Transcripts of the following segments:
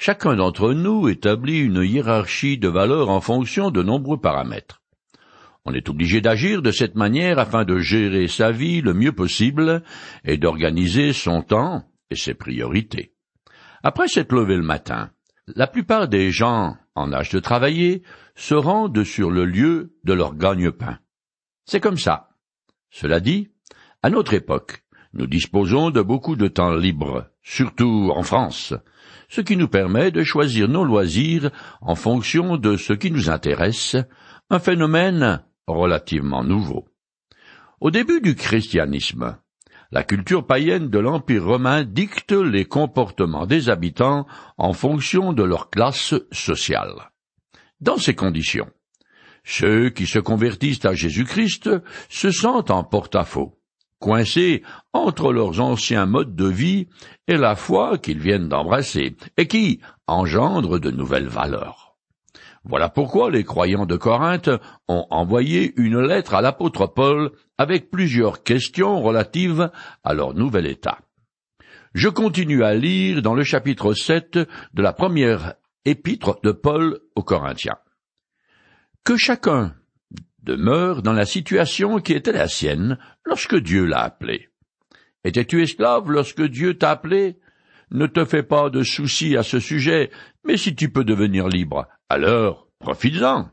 Chacun d'entre nous établit une hiérarchie de valeurs en fonction de nombreux paramètres. On est obligé d'agir de cette manière afin de gérer sa vie le mieux possible et d'organiser son temps et ses priorités. Après s'être levé le matin, la plupart des gens en âge de travailler se rendent sur le lieu de leur gagne-pain. C'est comme ça. Cela dit, à notre époque, nous disposons de beaucoup de temps libre, surtout en France, ce qui nous permet de choisir nos loisirs en fonction de ce qui nous intéresse, un phénomène relativement nouveau. Au début du christianisme, la culture païenne de l'Empire romain dicte les comportements des habitants en fonction de leur classe sociale. Dans ces conditions, ceux qui se convertissent à Jésus-Christ se sentent en porte-à-faux coincés entre leurs anciens modes de vie et la foi qu'ils viennent d'embrasser, et qui engendre de nouvelles valeurs. Voilà pourquoi les croyants de Corinthe ont envoyé une lettre à l'apôtre Paul avec plusieurs questions relatives à leur nouvel état. Je continue à lire dans le chapitre 7 de la première épître de Paul aux Corinthiens. Que chacun demeure dans la situation qui était la sienne lorsque Dieu l'a appelé. Étais-tu esclave lorsque Dieu t'a appelé? Ne te fais pas de soucis à ce sujet, mais si tu peux devenir libre, alors profites-en.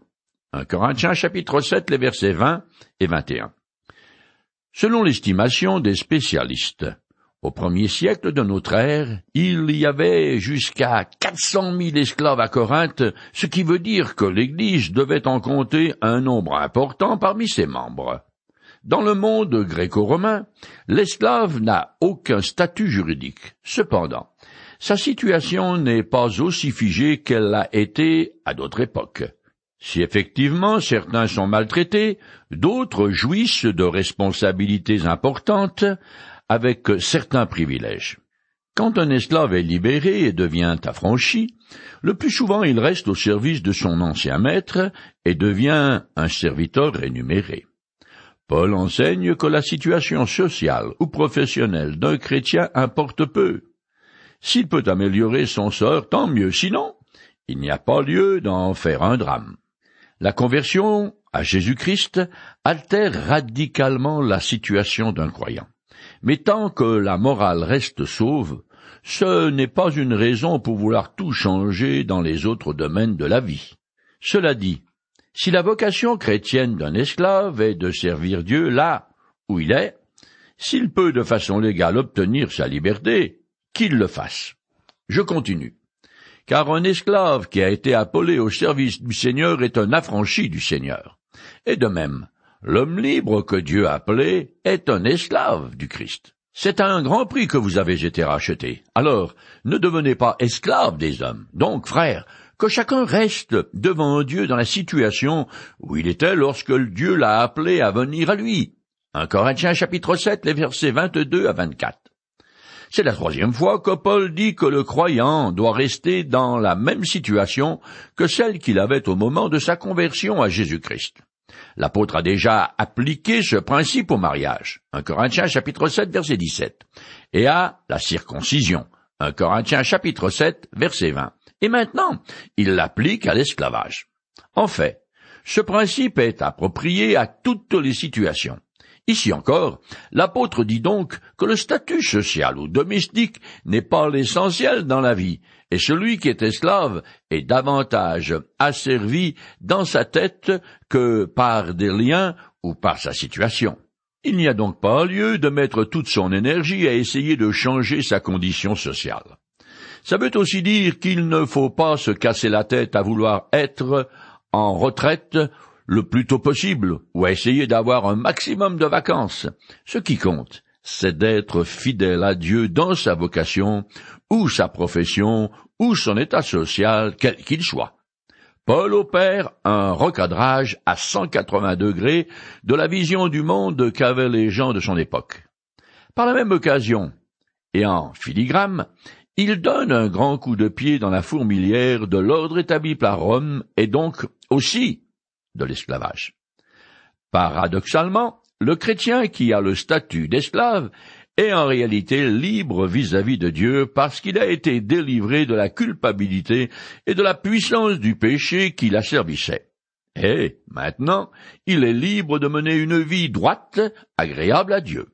1 Corinthiens chapitre 7, les versets 20 et 21. Selon l'estimation des spécialistes, au premier siècle de notre ère, il y avait jusqu'à quatre cent mille esclaves à Corinthe, ce qui veut dire que l'Église devait en compter un nombre important parmi ses membres. Dans le monde gréco-romain, l'esclave n'a aucun statut juridique. Cependant, sa situation n'est pas aussi figée qu'elle l'a été à d'autres époques. Si effectivement certains sont maltraités, d'autres jouissent de responsabilités importantes, avec certains privilèges. Quand un esclave est libéré et devient affranchi, le plus souvent il reste au service de son ancien maître et devient un serviteur rémunéré. Paul enseigne que la situation sociale ou professionnelle d'un chrétien importe peu. S'il peut améliorer son sort, tant mieux, sinon, il n'y a pas lieu d'en faire un drame. La conversion à Jésus-Christ altère radicalement la situation d'un croyant. Mais tant que la morale reste sauve, ce n'est pas une raison pour vouloir tout changer dans les autres domaines de la vie. Cela dit, si la vocation chrétienne d'un esclave est de servir Dieu là où il est, s'il peut de façon légale obtenir sa liberté, qu'il le fasse. Je continue. Car un esclave qui a été appelé au service du Seigneur est un affranchi du Seigneur. Et de même, L'homme libre que Dieu a appelé est un esclave du Christ. C'est à un grand prix que vous avez été racheté. Alors, ne devenez pas esclave des hommes. Donc, frères, que chacun reste devant Dieu dans la situation où il était lorsque Dieu l'a appelé à venir à lui. 1 Corinthiens chapitre 7, les versets 22 à 24. C'est la troisième fois que Paul dit que le croyant doit rester dans la même situation que celle qu'il avait au moment de sa conversion à Jésus-Christ. L'apôtre a déjà appliqué ce principe au mariage. 1 Corinthiens chapitre 7 verset 17. Et à la circoncision. 1 Corinthiens chapitre 7 verset 20. Et maintenant, il l'applique à l'esclavage. En fait, ce principe est approprié à toutes les situations. Ici encore, l'apôtre dit donc que le statut social ou domestique n'est pas l'essentiel dans la vie, et celui qui est esclave est davantage asservi dans sa tête que par des liens ou par sa situation. Il n'y a donc pas lieu de mettre toute son énergie à essayer de changer sa condition sociale. Ça veut aussi dire qu'il ne faut pas se casser la tête à vouloir être en retraite le plus tôt possible ou à essayer d'avoir un maximum de vacances. Ce qui compte, c'est d'être fidèle à Dieu dans sa vocation ou sa profession, ou son état social, quel qu'il soit. Paul opère un recadrage à 180 degrés de la vision du monde qu'avaient les gens de son époque. Par la même occasion, et en filigrane, il donne un grand coup de pied dans la fourmilière de l'ordre établi par Rome et donc aussi de l'esclavage. Paradoxalement, le chrétien qui a le statut d'esclave est en réalité libre vis-à-vis de Dieu parce qu'il a été délivré de la culpabilité et de la puissance du péché qui l'asservissait. Et maintenant, il est libre de mener une vie droite, agréable à Dieu.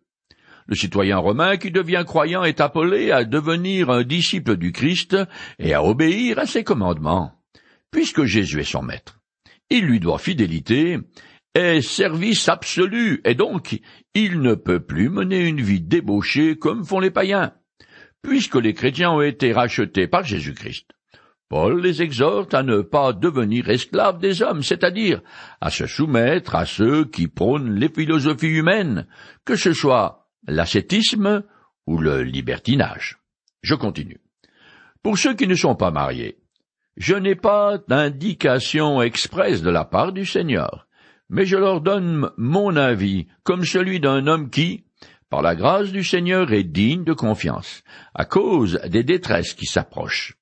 Le citoyen romain qui devient croyant est appelé à devenir un disciple du Christ et à obéir à ses commandements, puisque Jésus est son maître. Il lui doit fidélité et service absolu, et donc il ne peut plus mener une vie débauchée comme font les païens, puisque les chrétiens ont été rachetés par Jésus-Christ. Paul les exhorte à ne pas devenir esclaves des hommes, c'est-à-dire à se soumettre à ceux qui prônent les philosophies humaines, que ce soit l'ascétisme ou le libertinage. Je continue. Pour ceux qui ne sont pas mariés, je n'ai pas d'indication expresse de la part du Seigneur, mais je leur donne mon avis comme celui d'un homme qui, par la grâce du Seigneur, est digne de confiance, à cause des détresses qui s'approchent.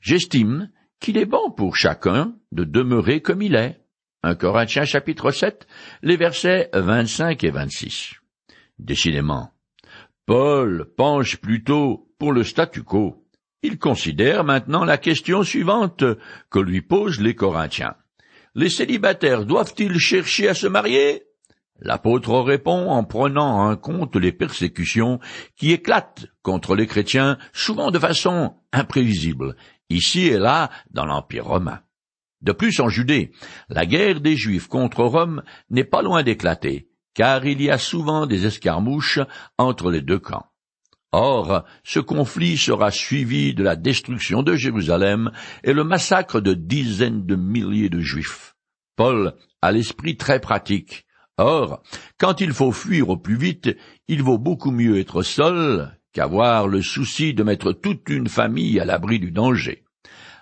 J'estime qu'il est bon pour chacun de demeurer comme il est. 1 Corinthiens chapitre 7, les versets 25 et 26. Décidément, Paul penche plutôt pour le statu quo. Il considère maintenant la question suivante que lui posent les Corinthiens. Les célibataires doivent-ils chercher à se marier? L'apôtre répond en prenant en compte les persécutions qui éclatent contre les chrétiens, souvent de façon imprévisible, ici et là dans l'Empire romain. De plus en Judée, la guerre des Juifs contre Rome n'est pas loin d'éclater, car il y a souvent des escarmouches entre les deux camps. Or, ce conflit sera suivi de la destruction de Jérusalem et le massacre de dizaines de milliers de Juifs. Paul a l'esprit très pratique. Or, quand il faut fuir au plus vite, il vaut beaucoup mieux être seul qu'avoir le souci de mettre toute une famille à l'abri du danger.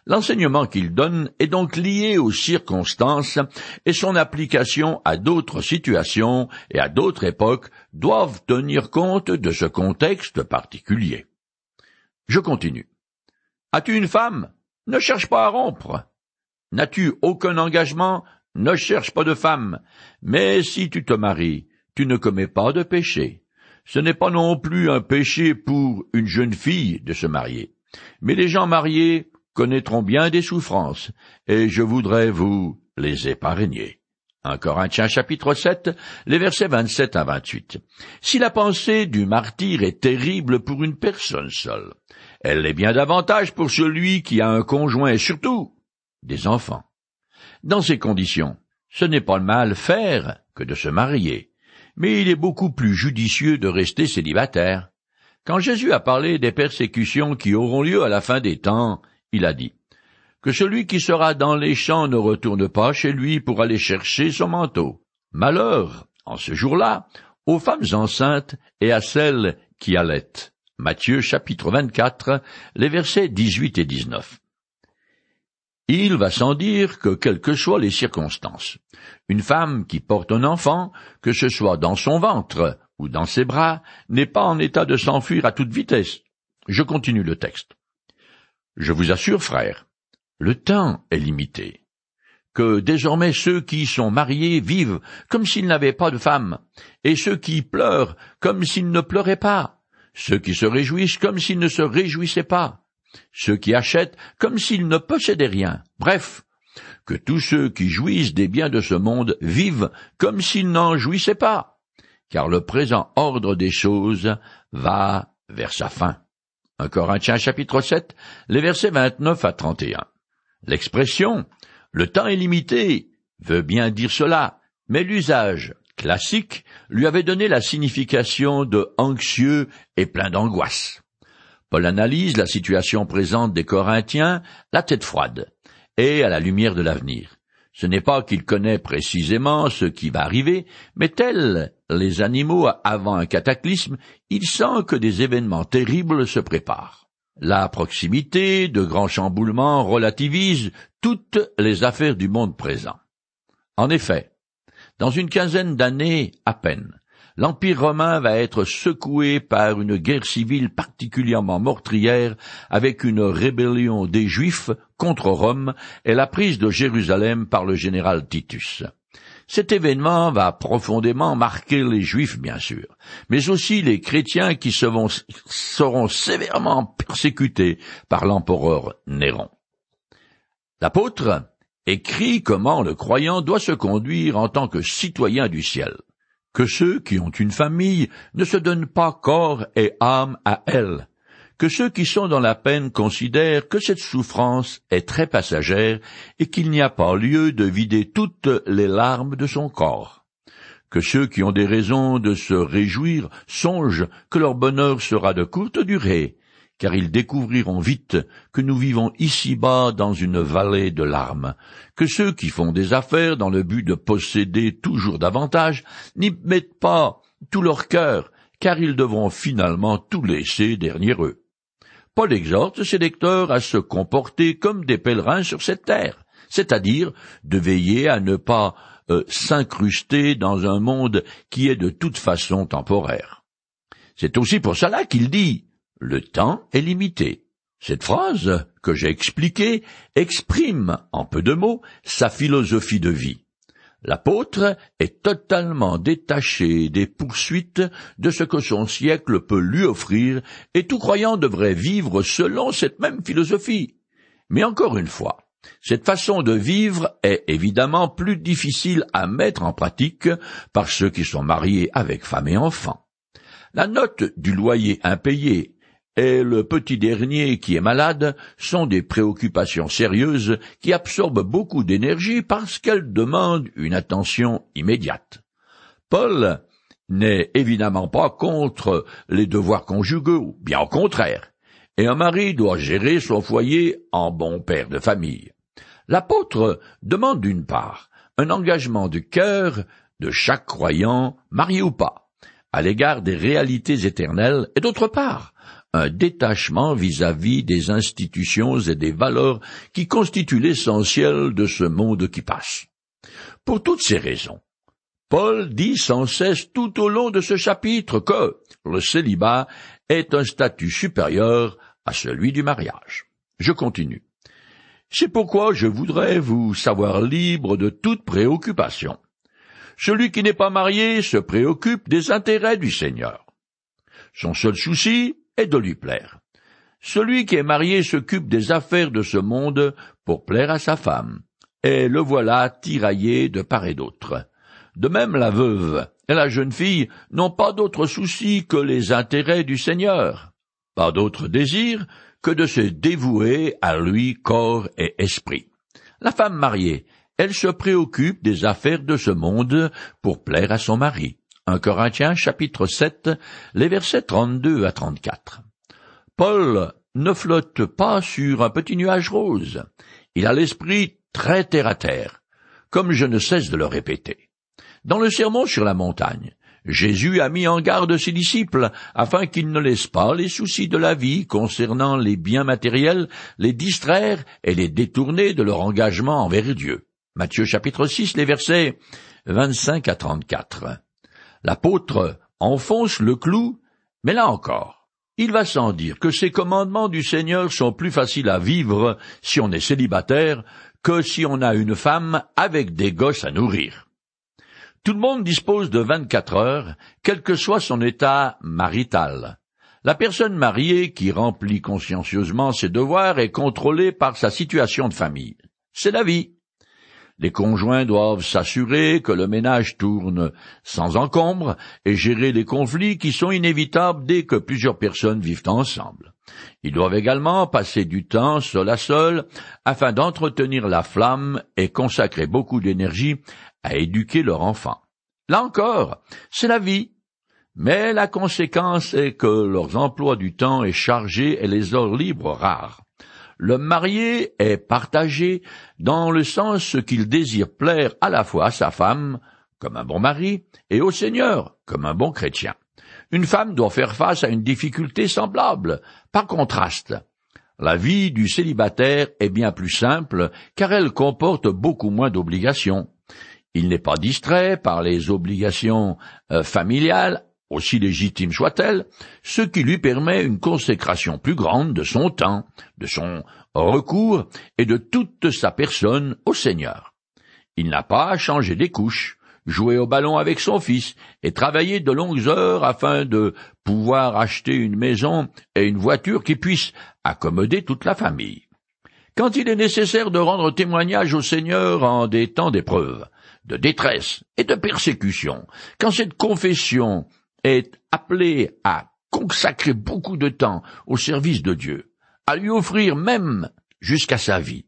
L'enseignement qu'il donne est donc lié aux circonstances et son application à d'autres situations et à d'autres époques doivent tenir compte de ce contexte particulier. Je continue. As-tu une femme? Ne cherche pas à rompre. N'as-tu aucun engagement? Ne cherche pas de femme. Mais si tu te maries, tu ne commets pas de péché. Ce n'est pas non plus un péché pour une jeune fille de se marier. Mais les gens mariés connaîtront bien des souffrances, et je voudrais vous les épargner. Un Corinthiens chapitre 7, les versets 27 à 28. Si la pensée du martyr est terrible pour une personne seule, elle l'est bien davantage pour celui qui a un conjoint et surtout des enfants. Dans ces conditions, ce n'est pas le mal faire que de se marier, mais il est beaucoup plus judicieux de rester célibataire. Quand Jésus a parlé des persécutions qui auront lieu à la fin des temps, il a dit que celui qui sera dans les champs ne retourne pas chez lui pour aller chercher son manteau. Malheur, en ce jour-là, aux femmes enceintes et à celles qui allaitent. Matthieu chapitre 24, les versets 18 et 19. Il va sans dire que quelles que soient les circonstances, une femme qui porte un enfant, que ce soit dans son ventre ou dans ses bras, n'est pas en état de s'enfuir à toute vitesse. Je continue le texte. Je vous assure, frère, le temps est limité. Que désormais ceux qui sont mariés vivent comme s'ils n'avaient pas de femme, et ceux qui pleurent comme s'ils ne pleuraient pas, ceux qui se réjouissent comme s'ils ne se réjouissaient pas, ceux qui achètent comme s'ils ne possédaient rien. Bref, que tous ceux qui jouissent des biens de ce monde vivent comme s'ils n'en jouissaient pas, car le présent ordre des choses va vers sa fin. Un Corinthiens chapitre 7, les versets 29 à 31. L'expression le temps est limité veut bien dire cela, mais l'usage classique lui avait donné la signification de anxieux et plein d'angoisse. Paul analyse la situation présente des Corinthiens, la tête froide, et à la lumière de l'avenir. Ce n'est pas qu'il connaît précisément ce qui va arriver, mais tels les animaux avant un cataclysme, il sent que des événements terribles se préparent. La proximité de grands chamboulements relativise toutes les affaires du monde présent. En effet, dans une quinzaine d'années à peine, l'Empire romain va être secoué par une guerre civile particulièrement meurtrière avec une rébellion des Juifs contre Rome et la prise de Jérusalem par le général Titus. Cet événement va profondément marquer les Juifs, bien sûr, mais aussi les chrétiens qui seront, sévèrement persécutés par l'empereur Néron. L'apôtre écrit comment le croyant doit se conduire en tant que citoyen du ciel, que ceux qui ont une famille ne se donnent pas corps et âme à elle, que ceux qui sont dans la peine considèrent que cette souffrance est très passagère et qu'il n'y a pas lieu de vider toutes les larmes de son corps, que ceux qui ont des raisons de se réjouir songent que leur bonheur sera de courte durée, car ils découvriront vite que nous vivons ici-bas dans une vallée de larmes, que ceux qui font des affaires dans le but de posséder toujours davantage n'y mettent pas tout leur cœur, car ils devront finalement tout laisser derrière eux. Paul exhorte ses lecteurs à se comporter comme des pèlerins sur cette terre, c'est-à-dire de veiller à ne pas euh, s'incruster dans un monde qui est de toute façon temporaire. C'est aussi pour cela qu'il dit Le temps est limité. Cette phrase que j'ai expliquée exprime, en peu de mots, sa philosophie de vie. L'apôtre est totalement détaché des poursuites de ce que son siècle peut lui offrir, et tout croyant devrait vivre selon cette même philosophie. Mais encore une fois, cette façon de vivre est évidemment plus difficile à mettre en pratique par ceux qui sont mariés avec femme et enfants. La note du loyer impayé et le petit dernier qui est malade sont des préoccupations sérieuses qui absorbent beaucoup d'énergie parce qu'elles demandent une attention immédiate. Paul n'est évidemment pas contre les devoirs conjugaux, bien au contraire, et un mari doit gérer son foyer en bon père de famille. L'apôtre demande d'une part un engagement du cœur de chaque croyant, marié ou pas, à l'égard des réalités éternelles, et d'autre part un détachement vis-à-vis des institutions et des valeurs qui constituent l'essentiel de ce monde qui passe. Pour toutes ces raisons, Paul dit sans cesse tout au long de ce chapitre que le célibat est un statut supérieur à celui du mariage. Je continue. C'est pourquoi je voudrais vous savoir libre de toute préoccupation. Celui qui n'est pas marié se préoccupe des intérêts du Seigneur. Son seul souci est de lui plaire. Celui qui est marié s'occupe des affaires de ce monde pour plaire à sa femme, et le voilà tiraillé de part et d'autre. De même la veuve et la jeune fille n'ont pas d'autre souci que les intérêts du Seigneur, pas d'autre désir que de se dévouer à lui corps et esprit. La femme mariée, elle se préoccupe des affaires de ce monde pour plaire à son mari. 1 Corinthiens chapitre 7, les versets 32 à 34. Paul ne flotte pas sur un petit nuage rose. Il a l'esprit très terre à terre, comme je ne cesse de le répéter. Dans le sermon sur la montagne, Jésus a mis en garde ses disciples afin qu'ils ne laissent pas les soucis de la vie concernant les biens matériels les distraire et les détourner de leur engagement envers Dieu. Matthieu chapitre 6, les versets 25 à 34. L'apôtre enfonce le clou, mais là encore, il va sans dire que ces commandements du Seigneur sont plus faciles à vivre si on est célibataire que si on a une femme avec des gosses à nourrir. Tout le monde dispose de vingt-quatre heures, quel que soit son état marital. La personne mariée qui remplit consciencieusement ses devoirs est contrôlée par sa situation de famille. C'est la vie. Les conjoints doivent s'assurer que le ménage tourne sans encombre et gérer les conflits qui sont inévitables dès que plusieurs personnes vivent ensemble. Ils doivent également passer du temps seul à seul afin d'entretenir la flamme et consacrer beaucoup d'énergie à éduquer leur enfant. Là encore, c'est la vie. Mais la conséquence est que leurs emplois du temps est chargé et les heures libres rares le marié est partagé dans le sens qu'il désire plaire à la fois à sa femme, comme un bon mari, et au Seigneur, comme un bon chrétien. Une femme doit faire face à une difficulté semblable. Par contraste, la vie du célibataire est bien plus simple, car elle comporte beaucoup moins d'obligations. Il n'est pas distrait par les obligations euh, familiales aussi légitime soit-elle, ce qui lui permet une consécration plus grande de son temps, de son recours et de toute sa personne au Seigneur. Il n'a pas à changer des couches, jouer au ballon avec son fils et travailler de longues heures afin de pouvoir acheter une maison et une voiture qui puissent accommoder toute la famille. Quand il est nécessaire de rendre témoignage au Seigneur en des temps d'épreuve, de détresse et de persécution, quand cette confession est appelée à consacrer beaucoup de temps au service de Dieu, à lui offrir même jusqu'à sa vie,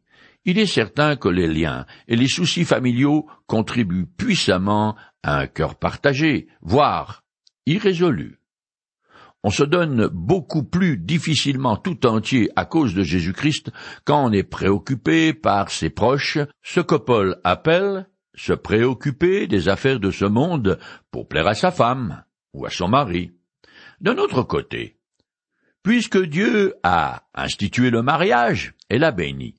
il est certain que les liens et les soucis familiaux contribuent puissamment à un cœur partagé, voire irrésolu. On se donne beaucoup plus difficilement tout entier à cause de Jésus-Christ quand on est préoccupé par ses proches, ce que Paul appelle se préoccuper des affaires de ce monde pour plaire à sa femme ou à son mari. D'un autre côté, puisque Dieu a institué le mariage et l'a béni,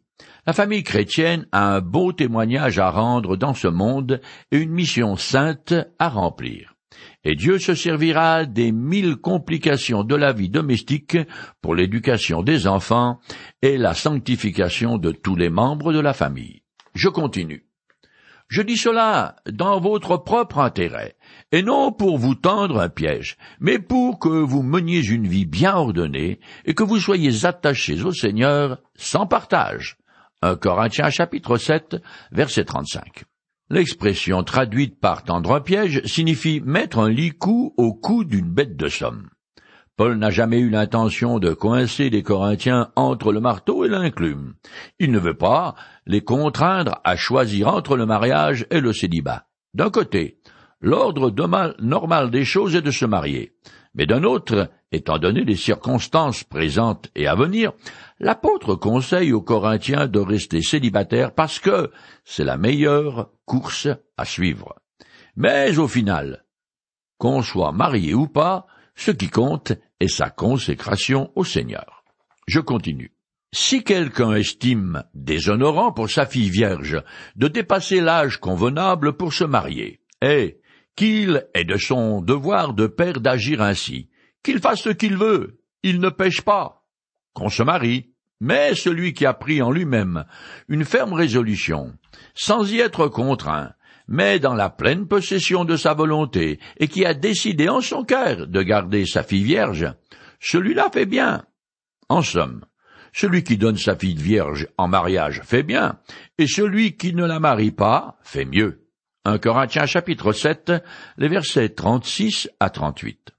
la famille chrétienne a un beau témoignage à rendre dans ce monde et une mission sainte à remplir. Et Dieu se servira des mille complications de la vie domestique pour l'éducation des enfants et la sanctification de tous les membres de la famille. Je continue. Je dis cela dans votre propre intérêt, et non pour vous tendre un piège, mais pour que vous meniez une vie bien ordonnée et que vous soyez attachés au Seigneur sans partage. 1 Corinthiens chapitre 7 verset 35. L'expression traduite par tendre un piège signifie mettre un licou au cou d'une bête de somme. Paul n'a jamais eu l'intention de coincer les Corinthiens entre le marteau et l'inclume. Il ne veut pas les contraindre à choisir entre le mariage et le célibat. D'un côté, l'ordre normal des choses est de se marier, mais d'un autre, étant donné les circonstances présentes et à venir, l'apôtre conseille aux Corinthiens de rester célibataires parce que c'est la meilleure course à suivre. Mais au final, qu'on soit marié ou pas, ce qui compte est sa consécration au Seigneur. Je continue. Si quelqu'un estime déshonorant pour sa fille vierge de dépasser l'âge convenable pour se marier, et qu'il est de son devoir de père d'agir ainsi, qu'il fasse ce qu'il veut, il ne pêche pas, qu'on se marie. Mais celui qui a pris en lui-même une ferme résolution, sans y être contraint, mais dans la pleine possession de sa volonté, et qui a décidé en son cœur de garder sa fille vierge, celui-là fait bien. En somme, celui qui donne sa fille vierge en mariage fait bien, et celui qui ne la marie pas fait mieux. 1 Corinthiens chapitre 7, les versets 36 à 38.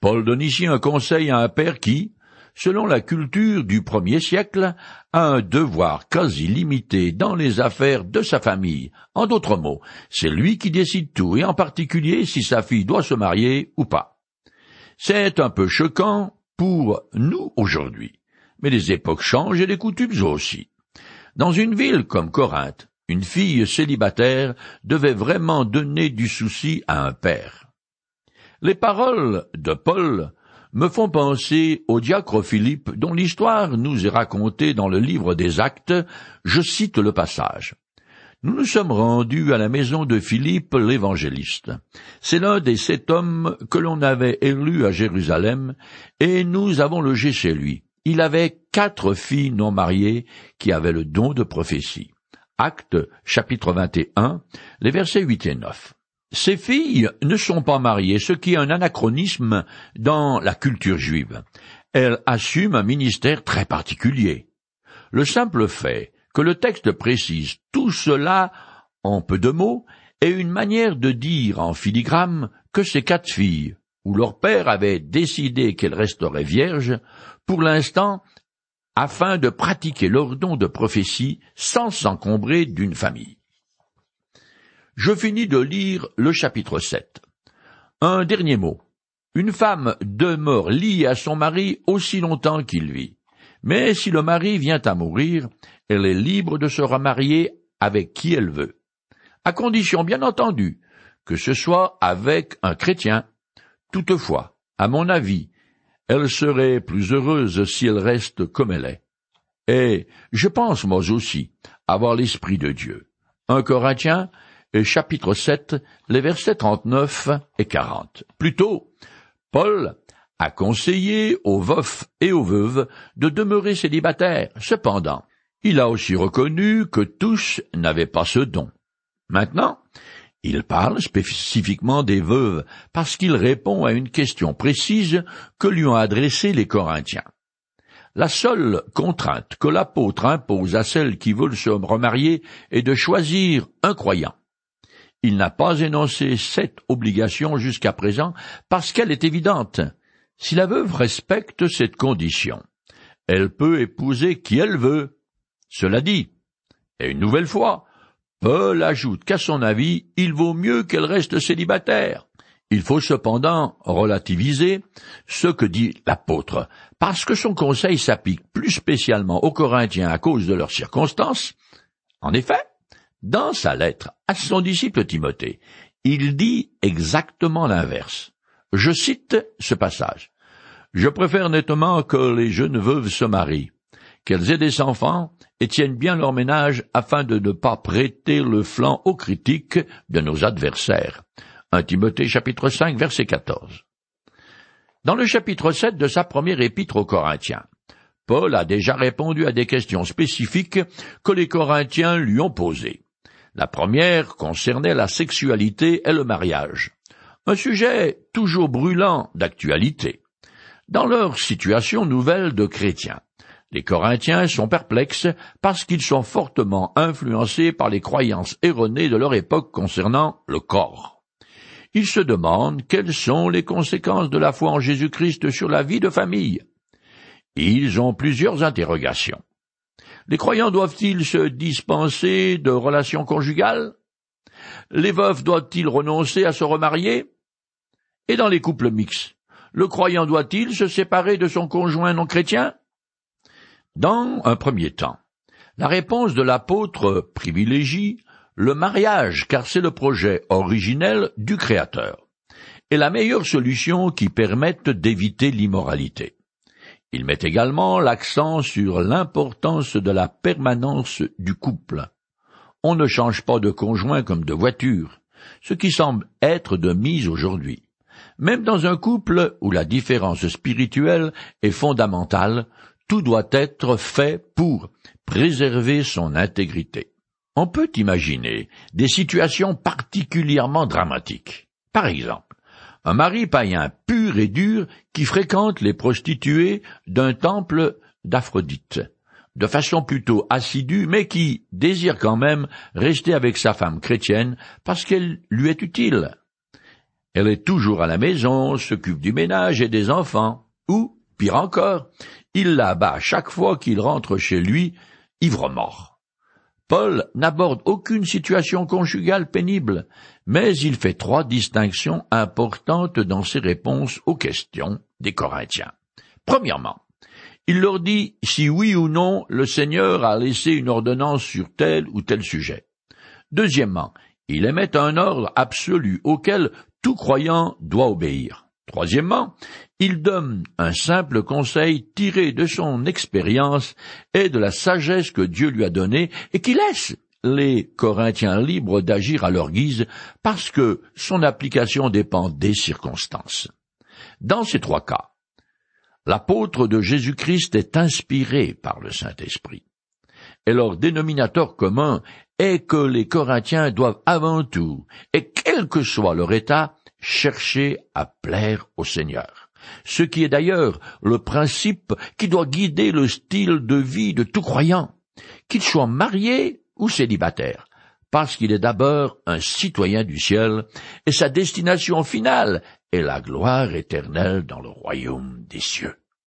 Paul donne ici un conseil à un père qui, selon la culture du premier siècle, a un devoir quasi limité dans les affaires de sa famille. En d'autres mots, c'est lui qui décide tout, et en particulier si sa fille doit se marier ou pas. C'est un peu choquant pour nous aujourd'hui, mais les époques changent et les coutumes aussi. Dans une ville comme Corinthe, une fille célibataire devait vraiment donner du souci à un père. Les paroles de Paul me font penser au diacre Philippe dont l'histoire nous est racontée dans le livre des Actes, je cite le passage. Nous nous sommes rendus à la maison de Philippe l'évangéliste. C'est l'un des sept hommes que l'on avait élus à Jérusalem, et nous avons logé chez lui. Il avait quatre filles non mariées qui avaient le don de prophétie. Actes chapitre 21, les versets 8 et 9. Ces filles ne sont pas mariées, ce qui est un anachronisme dans la culture juive. Elles assument un ministère très particulier. Le simple fait que le texte précise tout cela en peu de mots est une manière de dire en filigrane que ces quatre filles, où leur père avait décidé qu'elles resteraient vierges, pour l'instant, afin de pratiquer leur don de prophétie sans s'encombrer d'une famille. Je finis de lire le chapitre 7. Un dernier mot. Une femme demeure liée à son mari aussi longtemps qu'il vit. Mais si le mari vient à mourir, elle est libre de se remarier avec qui elle veut. À condition, bien entendu, que ce soit avec un chrétien. Toutefois, à mon avis, elle serait plus heureuse si elle reste comme elle est. Et je pense, moi aussi, avoir l'Esprit de Dieu. Un Corinthien, chapitre 7, les versets 39 et 40. Plutôt, Paul a conseillé aux veufs et aux veuves de demeurer célibataires. Cependant, il a aussi reconnu que tous n'avaient pas ce don. Maintenant, il parle spécifiquement des veuves parce qu'il répond à une question précise que lui ont adressée les Corinthiens. La seule contrainte que l'apôtre impose à celles qui veulent se remarier est de choisir un croyant. Il n'a pas énoncé cette obligation jusqu'à présent parce qu'elle est évidente. Si la veuve respecte cette condition, elle peut épouser qui elle veut. Cela dit, et une nouvelle fois, Paul ajoute qu'à son avis, il vaut mieux qu'elle reste célibataire. Il faut cependant relativiser ce que dit l'apôtre, parce que son conseil s'applique plus spécialement aux Corinthiens à cause de leurs circonstances. En effet, dans sa lettre à son disciple Timothée, il dit exactement l'inverse. Je cite ce passage. Je préfère nettement que les jeunes veuves se marient, qu'elles aient des enfants et tiennent bien leur ménage afin de ne pas prêter le flanc aux critiques de nos adversaires. 1 Timothée chapitre 5 verset 14. Dans le chapitre 7 de sa première épître aux Corinthiens, Paul a déjà répondu à des questions spécifiques que les Corinthiens lui ont posées. La première concernait la sexualité et le mariage, un sujet toujours brûlant d'actualité. Dans leur situation nouvelle de chrétiens, les Corinthiens sont perplexes parce qu'ils sont fortement influencés par les croyances erronées de leur époque concernant le corps. Ils se demandent quelles sont les conséquences de la foi en Jésus-Christ sur la vie de famille. Ils ont plusieurs interrogations. Les croyants doivent-ils se dispenser de relations conjugales? Les veufs doivent-ils renoncer à se remarier? Et dans les couples mixtes, le croyant doit-il se séparer de son conjoint non chrétien dans un premier temps, la réponse de l'apôtre privilégie le mariage car c'est le projet originel du Créateur et la meilleure solution qui permette d'éviter l'immoralité. Il met également l'accent sur l'importance de la permanence du couple. On ne change pas de conjoint comme de voiture, ce qui semble être de mise aujourd'hui. Même dans un couple où la différence spirituelle est fondamentale, tout doit être fait pour préserver son intégrité. On peut imaginer des situations particulièrement dramatiques. Par exemple, un mari païen pur et dur qui fréquente les prostituées d'un temple d'Aphrodite, de façon plutôt assidue, mais qui désire quand même rester avec sa femme chrétienne parce qu'elle lui est utile. Elle est toujours à la maison, s'occupe du ménage et des enfants, ou, pire encore, il la bat chaque fois qu'il rentre chez lui, ivre-mort. Paul n'aborde aucune situation conjugale pénible, mais il fait trois distinctions importantes dans ses réponses aux questions des Corinthiens. Premièrement, il leur dit si oui ou non le Seigneur a laissé une ordonnance sur tel ou tel sujet. Deuxièmement, il émet un ordre absolu auquel tout croyant doit obéir. Troisièmement, il donne un simple conseil tiré de son expérience et de la sagesse que Dieu lui a donnée et qui laisse les Corinthiens libres d'agir à leur guise parce que son application dépend des circonstances. Dans ces trois cas, l'apôtre de Jésus-Christ est inspiré par le Saint-Esprit. Et leur dénominateur commun est que les Corinthiens doivent avant tout, et quel que soit leur état, chercher à plaire au Seigneur. Ce qui est d'ailleurs le principe qui doit guider le style de vie de tout croyant, qu'il soit marié ou célibataire, parce qu'il est d'abord un citoyen du ciel, et sa destination finale est la gloire éternelle dans le royaume des cieux.